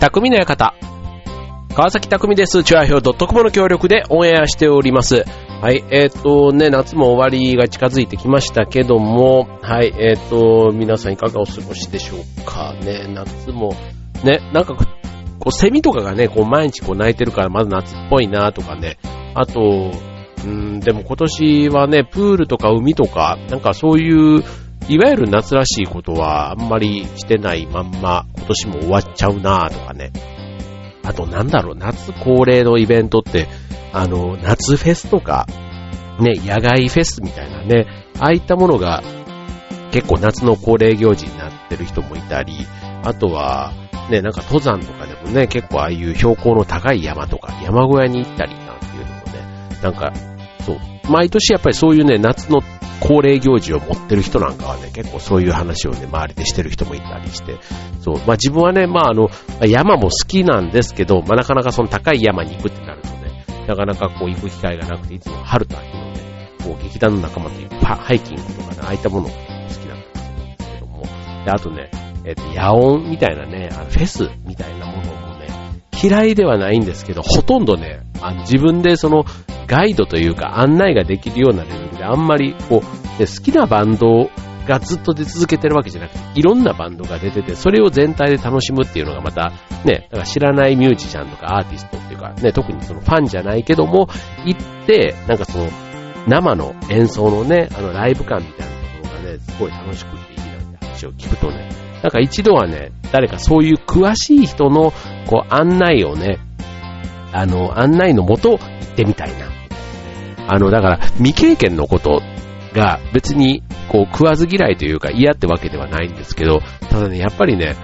匠の館。川崎匠です。チュアヒョウ .com の協力でオンエアしております。はい、えっ、ー、とね、夏も終わりが近づいてきましたけども、はい、えっ、ー、と、皆さんいかがお過ごしでしょうか？ね、夏も、ね、なんか、こう、セミとかがね、こう、毎日こう鳴いてるから、まず夏っぽいなとかね、あと、うん、でも今年はね、プールとか海とか、なんかそういう、いわゆる夏らしいことはあんまりしてないまんま、今年も終わっちゃうなぁとかね。あとなんだろう、夏恒例のイベントって、あの、夏フェスとか、ね、野外フェスみたいなね、ああいったものが結構夏の恒例行事になってる人もいたり、あとは、ね、なんか登山とかでもね、結構ああいう標高の高い山とか、山小屋に行ったりなんていうのもね、なんか、そう、毎年やっぱりそういうね、夏の恒例行事を持ってる人なんかはね、結構そういう話をね、周りでしてる人もいたりして、そう、まあ自分はね、まああの、山も好きなんですけど、まあなかなかその高い山に行くってなるとね、なかなかこう行く機会がなくて、いつも春と秋のね、こう劇団の仲間というハイキングとかね、ああいったものが好きなんですけども、で、あとね、えっ、と、野音みたいなね、あのフェスみたいなものも、嫌いではないんですけど、ほとんどね、あの自分でそのガイドというか案内ができるようなレベルであんまりこう、ね好きなバンドがずっと出続けてるわけじゃなくて、いろんなバンドが出てて、それを全体で楽しむっていうのがまた、ね、だから知らないミュージシャンとかアーティストっていうか、ね、特にそのファンじゃないけども、行って、なんかその、生の演奏のね、あのライブ感みたいなところがね、すごい楽しくていいなんて話を聞くとね、なんか一度はね、誰かそういう詳しい人の、こう、案内をね、あの、案内のもと行ってみたいな。あの、だから、未経験のことが別に、こう、食わず嫌いというか嫌ってわけではないんですけど、ただね、やっぱりね、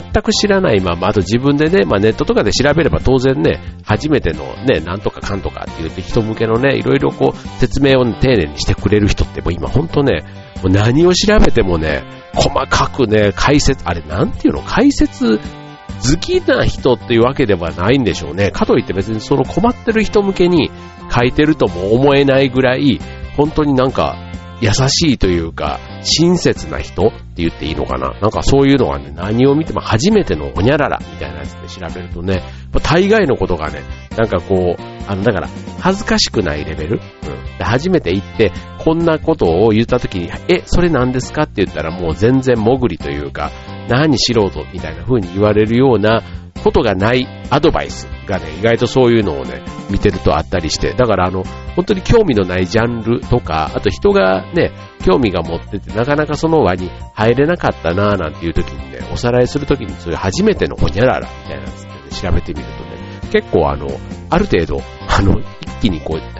全く知らないまま、あと自分でね、まあネットとかで調べれば当然ね、初めてのね、なんとかかんとかって言って人向けのね、いろいろこう、説明を、丁寧にしてくれる人ってもう今ほんとね、もう何を調べてもね、細かくね、解説、あれなんていうの？解説好きな人っていうわけではないんでしょうね。かといって別にその困ってる人向けに書いてるとも思えないぐらい、本当になんか優しいというか、親切な人って言っていいのかな？なんかそういうのがね、何を見ても初めてのほにゃららみたいなやつで調べるとね、大概のことがね、なんかこう、あの、だから、恥ずかしくないレベル、うん、で初めて行って、こんなことを言った時に、え、それ何ですかって言ったらもう全然潜りというか、何素人みたいな風に言われるようなことがないアドバイス。がね、意外とそういうのをね、見てるとあったりして、だからあの、本当に興味のないジャンルとか、あと人がね、興味が持ってて、なかなかその輪に入れなかったなぁなんていう時にね、おさらいする時にそういう初めてのほにゃららみたいなやつで、ね、調べてみるとね、結構あの、ある程度、あの、一気にこう、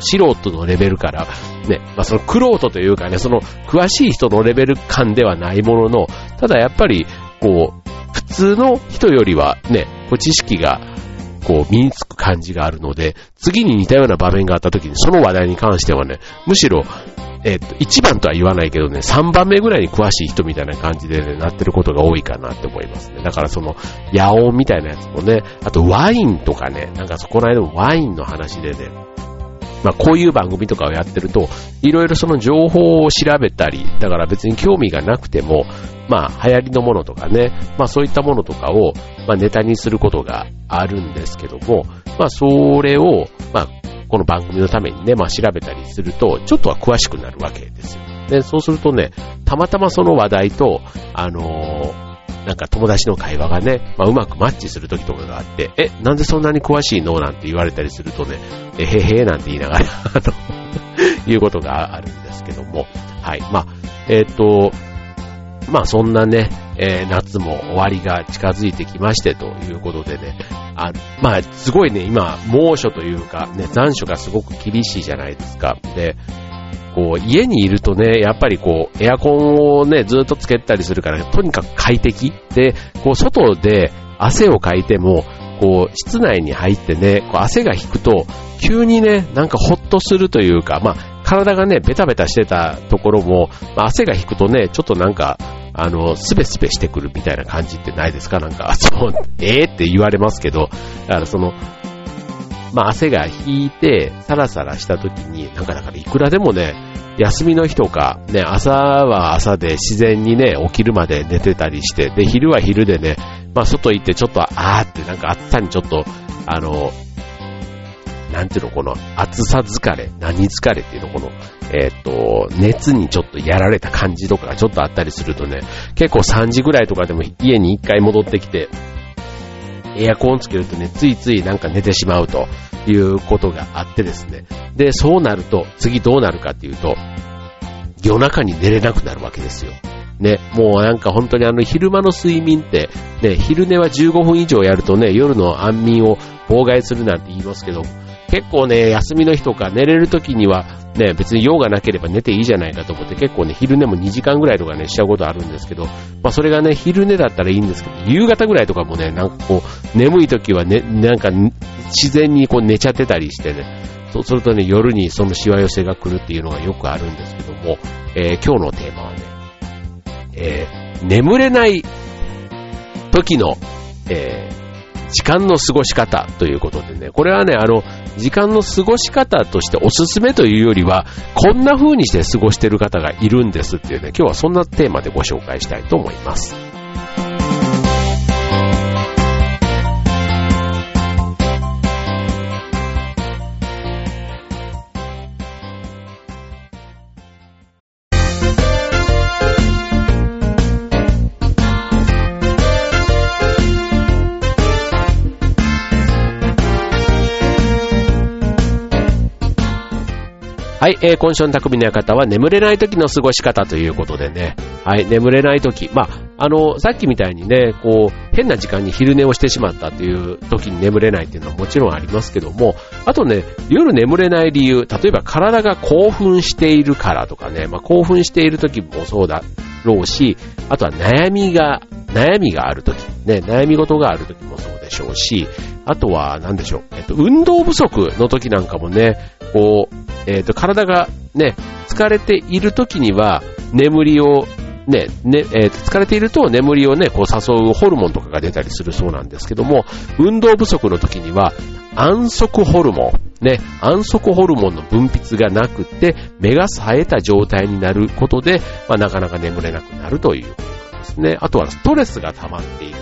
素人のレベルから、ね、まあそのクロートというかね、その詳しい人のレベル感ではないものの、ただやっぱり、こう、普通の人よりはね、こう知識がこう身につく感じがあるので、次に似たような場面があった時にその話題に関してはね、むしろ、えっ、と、1番とは言わないけどね、3番目ぐらいに詳しい人みたいな感じでね、なってることが多いかなって思いますね。だからその、野音みたいなやつもね、あとワインとかね、なんかそこら辺のワインの話でね、まあこういう番組とかをやってると、いろいろその情報を調べたり、だから別に興味がなくても、まあ流行りのものとかね、まあそういったものとかを、まあネタにすることがあるんですけども、まあそれを、まあこの番組のためにね、まあ調べたりすると、ちょっとは詳しくなるわけですよ。で、そうするとね、たまたまその話題と、あのーなんか友達の会話がね、まあ、うまくマッチする時とかがあって、え、なんでそんなに詳しいの？なんて言われたりするとね、えへへなんて言いながらあの、いうことがあるんですけども、はい。まあ、えっ、ー、と、まあそんなね、えー、夏も終わりが近づいてきましてということでね、あまあすごいね、今猛暑というかね、残暑がすごく厳しいじゃないですか。で、こう、家にいるとね、やっぱりこう、エアコンをね、ずっとつけたりするから、とにかく快適。で、こう、外で汗をかいても、こう、室内に入ってね、こう汗が引くと、急にね、なんかほっとするというか、まあ、体がね、ベタベタしてたところも、まあ、汗が引くとね、ちょっとなんか、あの、スベスベしてくるみたいな感じってないですか？なんか、そう、ええー、って言われますけど、だからその、まあ汗が引いて、サラサラした時に、なんかだからいくらでもね、休みの日とか、ね、朝は朝で自然にね、起きるまで寝てたりして、で、昼は昼でね、まあ外行ってちょっと、あーってなんか暑さにちょっと、あの、なんていうの、この暑さ疲れ、何疲れっていうの、この、えっ、と、熱にちょっとやられた感じとかがちょっとあったりするとね、結構3時ぐらいとかでも家に1回戻ってきて、エアコンつけるとね、ついついなんか寝てしまうということがあってですね。で、そうなると、次どうなるかっていうと、夜中に寝れなくなるわけですよ。ね、もうなんか本当にあの昼間の睡眠って、ね、昼寝は15分以上やるとね、夜の安眠を妨害するなんて言いますけど、結構ね、休みの日とか寝れる時には、ね、別に用がなければ寝ていいじゃないかと思って結構ね、昼寝も2時間ぐらいとかね、しちゃうことあるんですけど、まあそれがね、昼寝だったらいいんですけど、夕方ぐらいとかもね、なんかこう、眠い時はね、なんか自然にこう寝ちゃってたりしてね、そうするとね、夜にそのしわ寄せが来るっていうのがよくあるんですけども、えー、今日のテーマはね、えー、眠れない時の、えー、時間の過ごし方ということでね、これはね、あの、時間の過ごし方としておすすめというよりは、こんな風にして過ごしてる方がいるんですっていうね、今日はそんなテーマでご紹介したいと思います。はい、えー、今週の匠の館は眠れない時の過ごし方ということでね、はい、眠れない時、まあ、あの、さっきみたいにね、こう、変な時間に昼寝をしてしまったという時に眠れないっていうのはもちろんありますけども、あとね、夜眠れない理由、例えば体が興奮しているからとかね、まあ、興奮している時もそうだろうし、あとは悩みが、悩みがある時、ね、悩み事がある時もそうでしょうし、あとは、なんでしょう、えっと、運動不足の時なんかもね、こう、えっ、ー、と、体がね、疲れている時には、眠りをね、ね、えー、疲れていると眠りをね、こう誘うホルモンとかが出たりするそうなんですけども、運動不足の時には、安息ホルモン、ね、安息ホルモンの分泌がなくて、目が冴えた状態になることで、まあ、なかなか眠れなくなるということですね。あとはストレスが溜まっている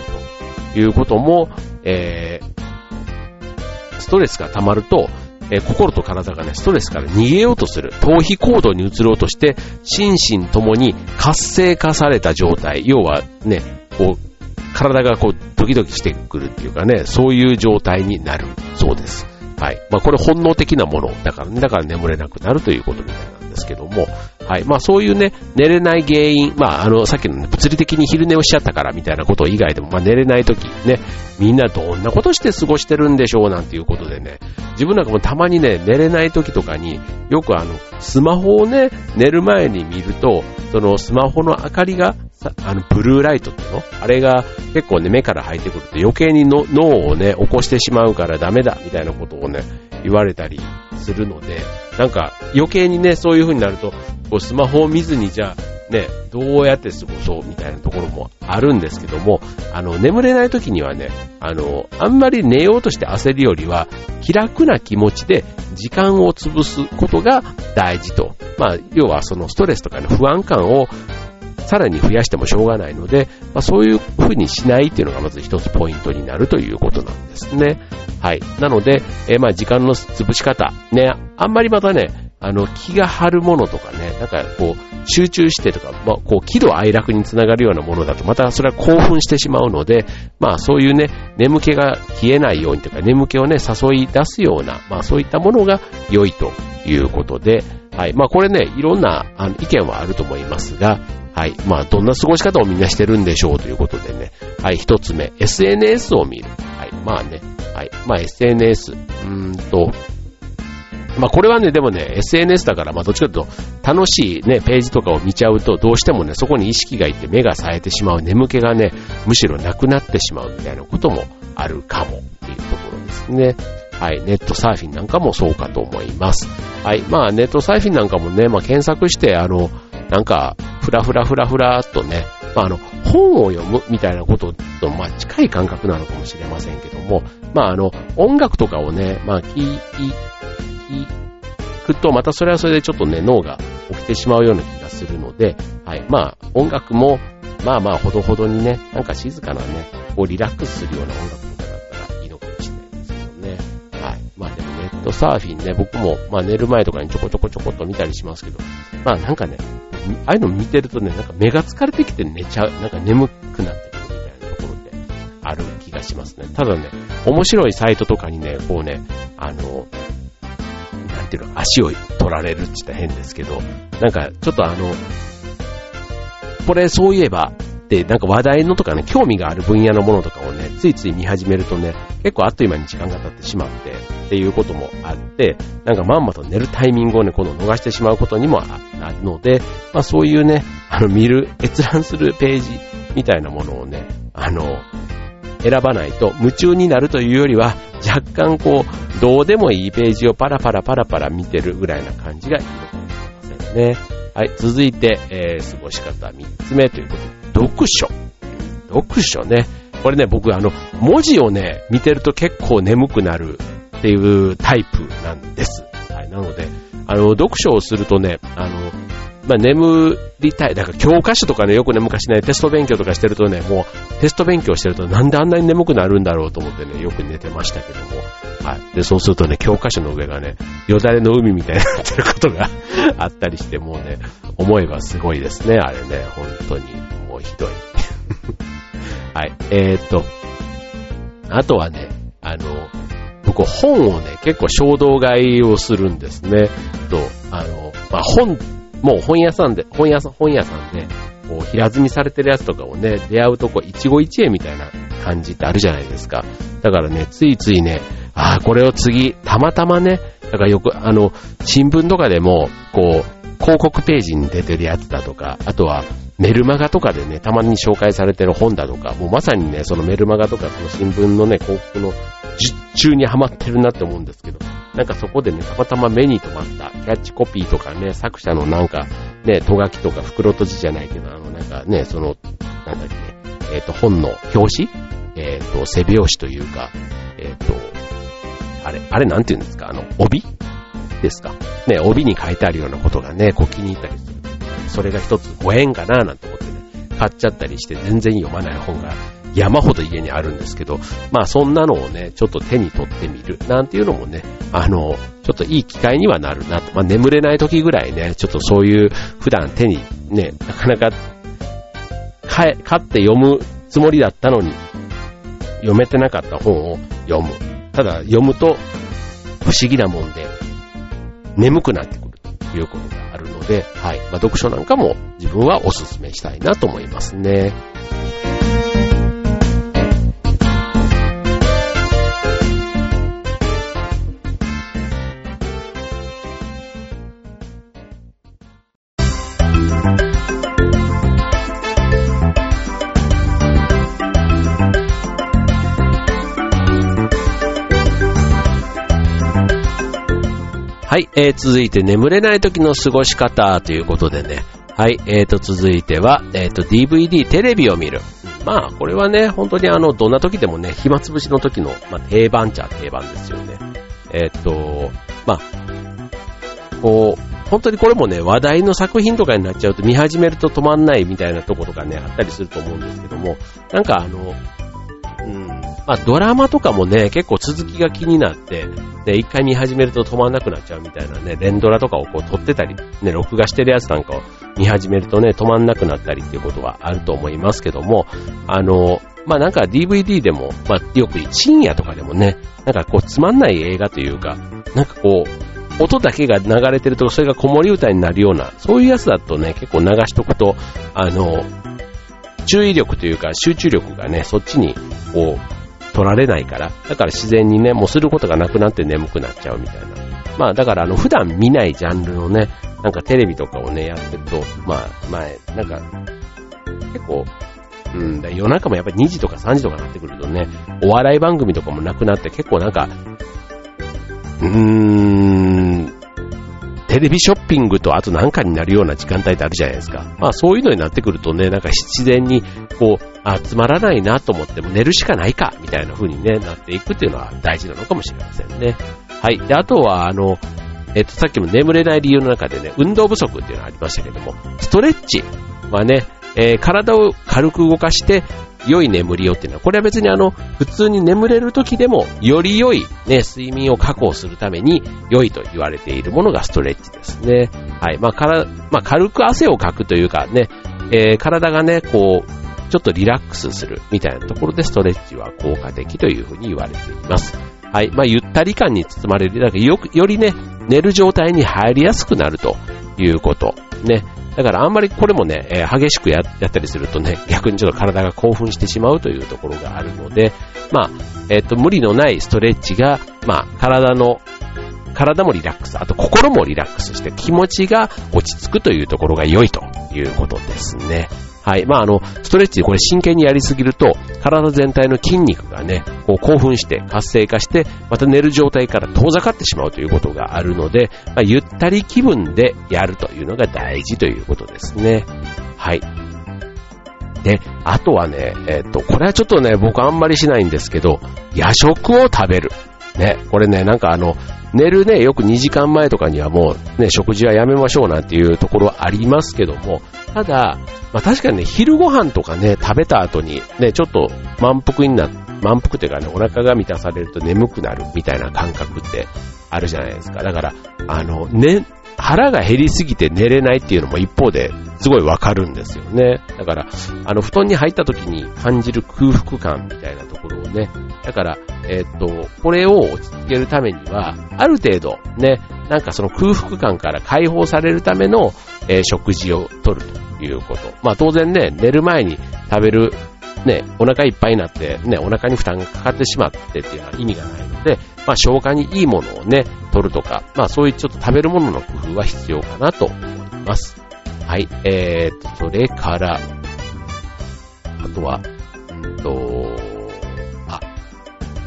ということも、えー、ストレスが溜まると、えー、心と体がね、ストレスから逃げようとする、逃避行動に移ろうとして、心身ともに活性化された状態、要はね、こう、体がこう、ドキドキしてくるっていうかね、そういう状態になるそうです。はい。まあこれ本能的なものだからね、だから眠れなくなるということみたいなんですけども、はい。まあそういうね、寝れない原因、まああの、さっきの、ね、物理的に昼寝をしちゃったからみたいなこと以外でも、まあ寝れない時ね、みんなどんなことして過ごしてるんでしょうなんていうことでね、自分なんかもたまにね、寝れない時とかに、よくあの、スマホをね、寝る前に見ると、そのスマホの明かりがあの、ブルーライトっての？あれが結構ね、目から入ってくると余計にの脳をね、起こしてしまうからダメだ、みたいなことをね、言われたりするので、なんか余計にね、そういう風になると、こうスマホを見ずにじゃあ、ね、どうやって過ごそうみたいなところもあるんですけども、あの、眠れない時にはね、あの、あんまり寝ようとして焦るよりは、気楽な気持ちで時間を潰すことが大事と。まあ、要はそのストレスとかね、不安感をさらに増やしてもしょうがないので、まあ、そういう風にしないっていうのがまず一つポイントになるということなんですね。はい。なので、えー、まあ時間の潰し方、ね、あんまりまたね、あの、気が張るものとかね、なんかこう、集中してとか、まあ、こう、喜怒哀楽につながるようなものだと、またそれは興奮してしまうので、まあ、そういうね、眠気が消えないようにとか、眠気をね、誘い出すような、まあ、そういったものが良いということで、はい。まあ、これね、いろんな意見はあると思いますが、はい。まあ、どんな過ごし方をみんなしてるんでしょうということでね。はい。一つ目、SNS を見る。はい。まあね。はい。まあ、SNS。うーんと、まあこれはね、でもね、SNS だから、まあどっちかというと、楽しいね、ページとかを見ちゃうと、どうしてもね、そこに意識がいって目が冴えてしまう、眠気がね、むしろなくなってしまうみたいなこともあるかもっていうところですね。はい、ネットサーフィンなんかもそうかと思います。はい、まあネットサーフィンなんかもね、まあ検索して、あの、なんか、ふらふらふらふらっとね、まあ、あの、本を読むみたいなことと、まあ、近い感覚なのかもしれませんけども、まああの、音楽とかをね、まあ聞い、くと、またそれはそれでちょっとね、脳が起きてしまうような気がするので、はい。まあ、音楽も、まあまあ、ほどほどにね、なんか静かなね、こうリラックスするような音楽とかだったらいいのかもしれないですけどね。はい。まあでもネットサーフィンね、僕も、まあ寝る前とかにちょこちょこちょこっと見たりしますけど、まあなんかね、ああいうの見てるとね、なんか目が疲れてきて寝ちゃう、なんか眠くなってくるみたいなところってある気がしますね。ただね、面白いサイトとかにね、こうね、あの、ていうの、足を取られるって言ったら変ですけど、なんかちょっとあの、これそういえば、で、なんか話題のとかね、興味がある分野のものとかをね、ついつい見始めるとね、結構あっという間に時間が経ってしまって、っていうこともあって、なんかまんまと寝るタイミングをね、この逃してしまうことにもなるので、まあそういうね、あの見る、閲覧するページみたいなものをね、あの、選ばないと夢中になるというよりは、若干こう、どうでもいいページをパラパラパラパラ見てるぐらいな感じがいいのかもしれませんね。はい、続いて、えー、過ごし方3つ目ということで、読書。読書ね。これね、僕あの、文字をね、見てると結構眠くなるっていうタイプなんです。はい、なので、あの、読書をするとね、あの、まあ、眠りたい。だから教科書とかね、よくね、昔ね、テスト勉強とかしてるとね、もうテスト勉強してるとなんであんなに眠くなるんだろうと思ってね、よく寝てましたけども。はい。で、そうするとね、教科書の上がね、よだれの海みたいになってることが あったりして、もうね、思えばすごいですね、あれね、本当に。もうひどい。はい。えー、っと、あとはね、あの、僕本をね、結構衝動買いをするんですね。と、あの、まあ、本もう本屋さんで、本屋さん、本屋さんで、こう、平積みされてるやつとかをね、出会うとこ、一期一会みたいな感じってあるじゃないですか。だからね、ついついね、ああ、これを次、たまたまね、だからよく、あの、新聞とかでも、こう、広告ページに出てるやつだとか、あとは、メルマガとかでね、たまに紹介されてる本だとか、もうまさにね、そのメルマガとかその新聞のね、広告の中にハマってるなって思うんですけど、なんかそこでね、たまたま目に留まったキャッチコピーとかね、作者のなんか、ね、とがきとか袋閉じじゃないけど、あの、なんかね、その、なんだっけ、えっ、ー、と、本の表紙えっ、ー、と、背拍子というか、えっ、ー、と、あれ、あれなんて言うんですか？あの、帯？ですか？ね、帯に書いてあるようなことがね、こう気に入ったりする。それが一つご縁かななんて思ってね、買っちゃったりして全然読まない本が山ほど家にあるんですけど、まあそんなのをね、ちょっと手に取ってみる、なんていうのもね、あの、ちょっといい機会にはなるなと。まあ眠れない時ぐらいね、ちょっとそういう普段手にね、なかなか買って読むつもりだったのに、読めてなかった本を読む。ただ読むと不思議なもんで、眠くなってくるということがあるので、はい。まあ読書なんかも自分はお勧めしたいなと思いますね。はい、えー、続いて眠れない時の過ごし方ということでね。はい、えーと、続いては、えーと、DVD、テレビを見る。まあ、これはね、本当にあの、どんな時でもね、暇つぶしの時の、まあ、定番っちゃ定番ですよね。えっ、ー、と、まあ、こう、本当にこれもね、話題の作品とかになっちゃうと見始めると止まんないみたいなところがね、あったりすると思うんですけども、なんかあの、まあドラマとかもね、結構続きが気になって、で、一回見始めると止まんなくなっちゃうみたいなね、連ドラとかをこう撮ってたり、ね、録画してるやつなんかを見始めるとね、止まんなくなったりっていうことはあると思いますけども、あの、まあなんか DVD でも、まあよく深夜とかでもね、なんかこうつまんない映画というか、なんかこう、音だけが流れてると、それが子守歌になるような、そういうやつだとね、結構流しとくと、あの、注意力というか集中力がね、そっちにこう取られないから、だから自然にね、もうすることがなくなって眠くなっちゃうみたいな。まあだからあの普段見ないジャンルのね、なんかテレビとかをね、やってると、まあ前、なんか結構、うん、だ夜中もやっぱり2時とか3時とかになってくるとね、お笑い番組とかもなくなって結構なんか、うーん、テレビショッピングとあとなんかになるような時間帯ってあるじゃないですか。まあそういうのになってくるとね、なんか自然にこう、あ、つまらないなと思っても寝るしかないか、みたいな風にね、なっていくっていうのは大事なのかもしれませんね。はい。で、あとはあの、えっと、さっきも眠れない理由の中でね、運動不足っていうのがありましたけども、ストレッチはね、えー、体を軽く動かして良い眠りをっていうのは、これは別にあの、普通に眠れる時でも、より良いね、睡眠を確保するために良いと言われているものがストレッチですね。はい。まあ、から、まあ、軽く汗をかくというかね、えー、体がね、こう、ちょっとリラックスするみたいなところでストレッチは効果的というふうに言われています。はい。まあ、ゆったり感に包まれる。だからよく、よりね、寝る状態に入りやすくなるということ。ね。だからあんまりこれもね、えー、激しくやったりするとね、逆にちょっと体が興奮してしまうというところがあるので、まあ、えっ、ー、と、無理のないストレッチが、まあ、体の、体もリラックス、あと心もリラックスして気持ちが落ち着くというところが良いということですね。はい。まあ、あの、ストレッチこれ真剣にやりすぎると、体全体の筋肉がね、こう興奮して活性化して、また寝る状態から遠ざかってしまうということがあるので、まあ、ゆったり気分でやるというのが大事ということですね。はい。で、あとはね、えっ、と、これはちょっとね、僕あんまりしないんですけど、夜食を食べる。ね、これね、なんかあの、寝るね、よく2時間前とかにはもうね、食事はやめましょうなんていうところはありますけども、ただ、まあ確かにね、昼ご飯とかね、食べた後にね、ちょっと満腹にな、満腹というかね、お腹が満たされると眠くなるみたいな感覚ってあるじゃないですか。だから、あの、ね、腹が減りすぎて寝れないっていうのも一方ですごいわかるんですよね。だから、あの、布団に入った時に感じる空腹感みたいなところをね、だから、えー、っと、これを落ち着けるためには、ある程度ね、なんかその空腹感から解放されるための、えー、食事をとるということ。まあ当然ね、寝る前に食べるね、お腹いっぱいになって、ね、お腹に負担がかかってしまってっていうのは意味がないので、まあ消化にいいものをね、取るとか、まあそういうちょっと食べるものの工夫は必要かなと思います。はい、えーと、それから、あとは、うんと、あ、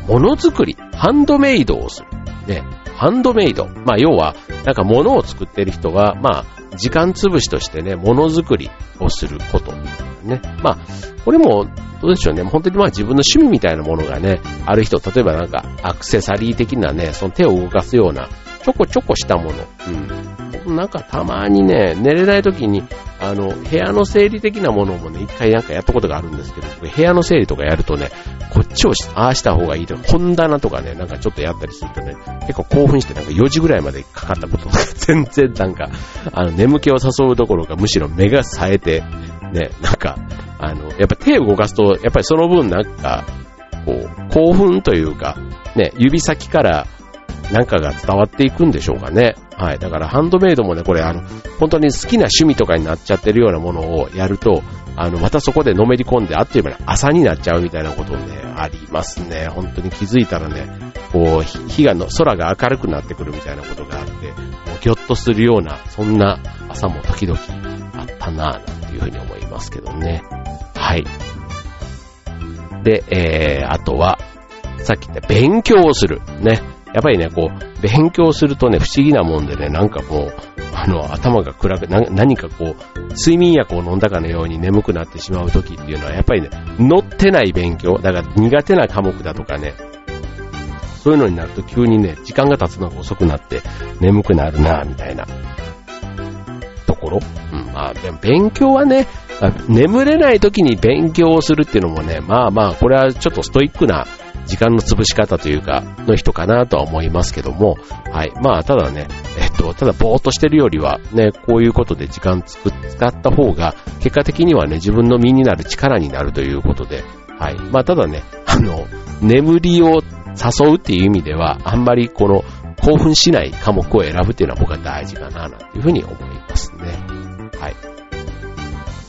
ものづくり、ハンドメイドをする。ね、ハンドメイド。まあ要は、なんか物を作ってる人が、まあ、時間潰しとしてね、ものづくりをすることね。まあ、これも、どうでしょうね。本当にまあ自分の趣味みたいなものがね、ある人、例えばなんかアクセサリー的なね、その手を動かすような、ちょこちょこしたもの。うん。なんかたまにね、寝れない時に、あの、部屋の整理的なものもね、一回なんかやったことがあるんですけど、部屋の整理とかやるとね、こっちをああした方がいいとか、本棚とかね、なんかちょっとやったりするとね、結構興奮してなんか4時ぐらいまでかかったこと。が 全然なんか、あの、眠気を誘うどころか、むしろ目が冴えて、ね、なんか、あの、やっぱ手を動かすと、やっぱりその分なんか、こう、興奮というか、ね、指先からなんかが伝わっていくんでしょうかね。はい。だからハンドメイドもね、これあの、本当に好きな趣味とかになっちゃってるようなものをやると、あの、またそこでのめり込んで、あっという間に朝になっちゃうみたいなことね、ありますね。本当に気づいたらね、こう、火がの、空が明るくなってくるみたいなことがあって、もうぎょっとするような、そんな朝も時々あったなぁ、なんていうふうに思いますけどね。はい。で、えー、あとは、さっき言った勉強をする。ね。やっぱりね、こう、勉強するとね、不思議なもんでね、なんかもう、あの、頭が暗く、何かこう、睡眠薬を飲んだかのように眠くなってしまう時っていうのは、やっぱりね、乗ってない勉強、だから苦手な科目だとかね、そういうのになると急にね、時間が経つのが遅くなって眠くなるな、みたいなところ。うん、まあ、でも勉強はね、眠れない時に勉強をするっていうのもね、まあまあ、これはちょっとストイックな時間の潰し方というか、の人かなとは思いますけども、はい。まあ、ただね、えっと、ただぼーっとしてるよりは、ね、こういうことで時間使った方が、結果的にはね、自分の身になる力になるということで、はい。まあ、ただね、あの、眠りを誘うっていう意味では、あんまりこの、興奮しない科目を選ぶっていうのは僕は大事かな、なんていうふうに思いますね。はい。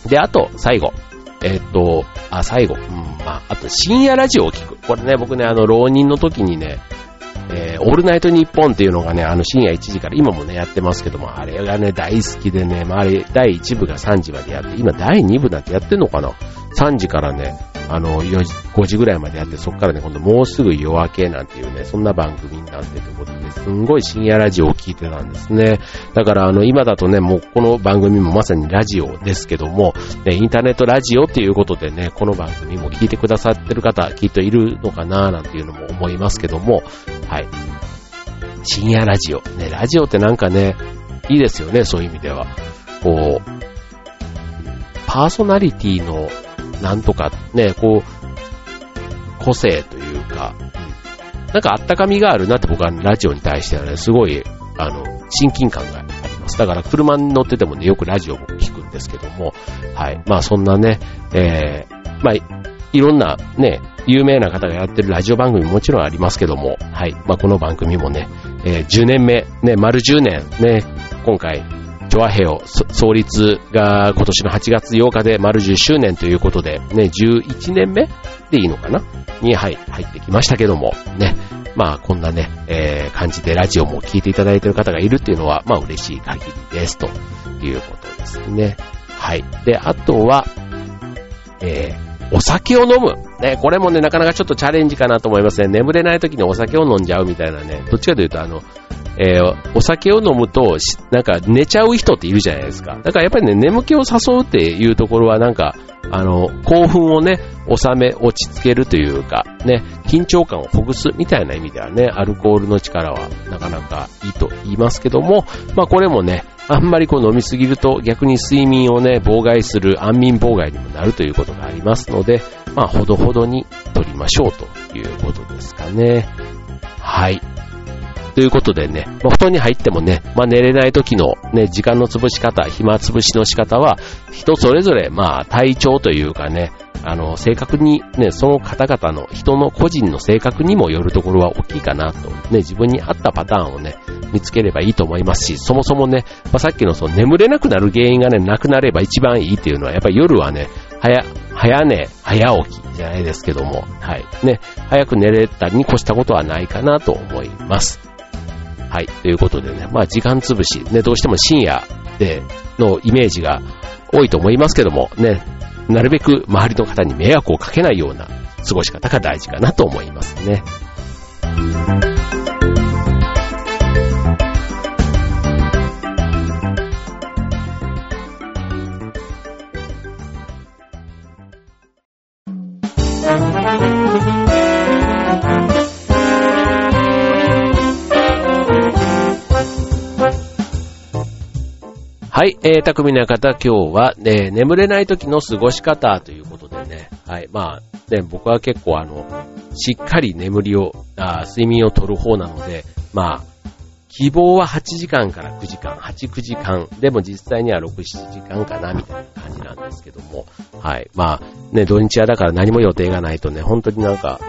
で、あと、最後。えっ、と、あ、最後。うん、まあ、あと、深夜ラジオを聞く。これね、僕ね、あの、浪人の時にね、えー、オールナイトニッポンっていうのがね、あの深夜1時から、今もね、やってますけども、あれがね、大好きでね、まあ、あれ、第1部が3時までやって、今第2部なんてやってんのかな ?3 時からね、あの、4時、5時ぐらいまでやって、そこからね、今度もうすぐ夜明けなんていうね、そんな番組になってということで、すんごい深夜ラジオを聞いてたんですね。だから、あの、今だとね、もうこの番組もまさにラジオですけども、ね、インターネットラジオっていうことでね、この番組も聞いてくださってる方、きっといるのかななんていうのも思いますけども、はい。深夜ラジオ。ね、ラジオってなんかね、いいですよね、そういう意味では。こう、パーソナリティのなんとかね、こう、個性というか、なんかあったかみがあるなって僕はラジオに対してはね、すごい、あの、親近感があります。だから車に乗っててもね、よくラジオも聞くんですけども、はい。まあそんなね、えー、まあ、いろんなね、有名な方がやってるラジオ番組ももちろんありますけども、はい。まあこの番組もね、えー、10年目、ね、丸10年、ね、今回、チョアヘオ創立が今年の8月8日で丸10周年ということで、ね、11年目でいいのかな？に、はい、入ってきましたけども、ね、まあこんなね、えー、感じでラジオも聴いていただいている方がいるっていうのは、まあ嬉しい限りです、ということですね。はい。で、あとは、えー、お酒を飲む。ね、これもね、なかなかちょっとチャレンジかなと思いますね。眠れない時にお酒を飲んじゃうみたいなね。どっちかというと、あの、えー、お酒を飲むと、なんか寝ちゃう人っているじゃないですか。だからやっぱりね、眠気を誘うっていうところはなんか、あの、興奮をね、収め、落ち着けるというか、ね、緊張感をほぐすみたいな意味ではね、アルコールの力はなかなかいいと言いますけども、まあこれもね、あんまりこう飲みすぎると逆に睡眠をね、妨害する安眠妨害にもなるということがありますので、まあほどほどに取りましょうということですかね。はい。ということでね、まあ、布団に入ってもね、まあ、寝れない時のね、時間の潰し方、暇潰しの仕方は、人それぞれ、まあ、体調というかね、あの、正確にね、その方々の人の個人の性格にもよるところは大きいかなと、ね、自分に合ったパターンをね、見つければいいと思いますし、そもそもね、まあ、さっきのその眠れなくなる原因がね、なくなれば一番いいっていうのは、やっぱり夜はね、早、早寝、早起きじゃないですけども、はい。ね、早く寝れたに越したことはないかなと思います。はい。ということでね、まあ時間潰し、ね、どうしても深夜でのイメージが多いと思いますけども、ね、なるべく周りの方に迷惑をかけないような過ごし方が大事かなと思いますね。はい、えー、匠の方、今日は、ね、眠れない時の過ごし方ということでね、はい、まあ、ね、僕は結構あの、しっかり眠りを、あ睡眠をとる方なので、まあ、希望は8時間から9時間、8、9時間、でも実際には6、7時間かな、みたいな感じなんですけども、はい、まあ、ね、土日はだから何も予定がないとね、本当になんか、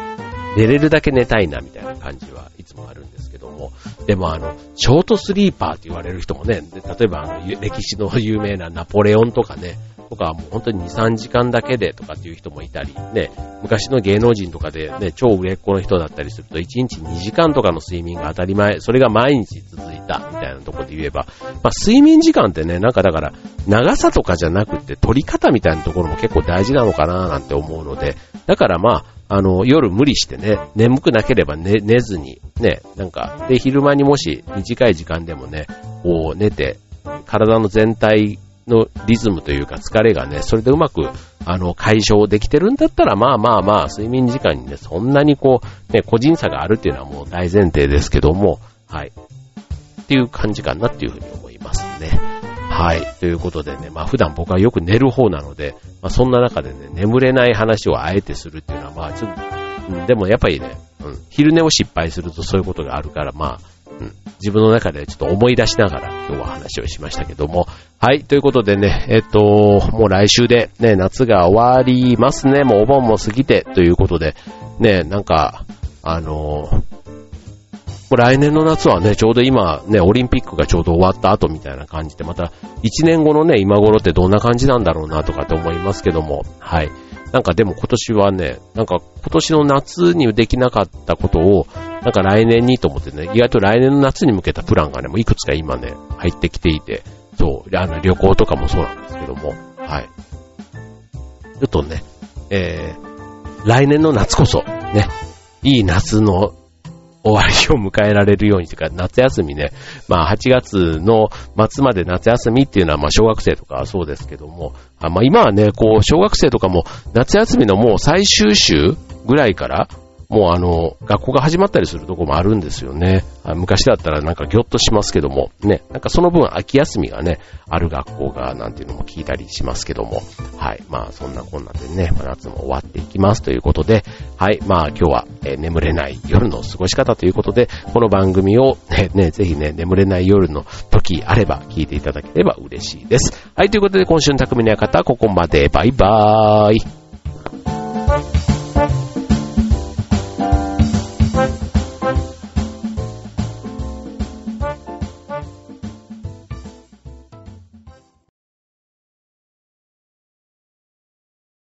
寝れるだけ寝たいな、みたいな感じはいつもあるんですけども、でもあの、ショートスリーパーって言われる人もね、例えばあの、歴史の有名なナポレオンとかね、とかはもう本当に2、3時間だけでとかっていう人もいたり、ね、昔の芸能人とかでね、超売れっ子の人だったりすると、1日2時間とかの睡眠が当たり前、それが毎日続いたみたいなところで言えば、まあ睡眠時間ってね、なんかだから、長さとかじゃなくて、取り方みたいなところも結構大事なのかななんて思うので、だからまあ、あの、夜無理してね、眠くなければ寝寝ずに、ね、なんか、で、昼間にもし短い時間でもね、こう寝て、体の全体のリズムというか疲れがね、それでうまく、あの、解消できてるんだったら、まあまあまあ、睡眠時間にね、そんなにこう、ね、個人差があるっていうのはもう大前提ですけども、はい。っていう感じかなっていうふうに思いますね。はい。ということでね、まあ普段僕はよく寝る方なので、まあそんな中でね、眠れない話をあえてするっていうのは、まあちょっと、でもやっぱりね、うん、昼寝を失敗するとそういうことがあるから、まあ、うん、自分の中でちょっと思い出しながら今日は話をしましたけども、はい。ということでね、えっと、もう来週でね、夏が終わりますね。もうお盆も過ぎてということで、ね、なんか、あの来年の夏はね、ちょうど今ね、オリンピックがちょうど終わった後みたいな感じで、また1年後のね、今頃ってどんな感じなんだろうなとかって思いますけども、はい。なんかでも今年はね、なんか今年の夏にできなかったことを、なんか来年にと思ってね、意外と来年の夏に向けたプランがね、もういくつか今ね、入ってきていて、そう、あの旅行とかもそうなんですけども、はい。ちょっとね、えー、来年の夏こそ、ね、いい夏の終わりを迎えられるようにというか、夏休みね、まあ8月の末まで夏休みっていうのはまあ小学生とかそうですけども、あまあ今はね、こう小学生とかも夏休みのもう最終週ぐらいからもうあの、学校が始まったりするとこもあるんですよね。昔だったらなんかぎょっとしますけども、ね、なんかその分秋休みがね、ある学校がなんていうのも聞いたりしますけども、はい、まあそんなこんなでね、まあ、夏も終わっていきますということで、はい、まあ今日は、えー、眠れない夜の過ごし方ということで、この番組をね、ね、ぜひね、眠れない夜の時あれば聞いていただければ嬉しいです。はい、ということで今週の匠の館、ここまで、バイバーイ。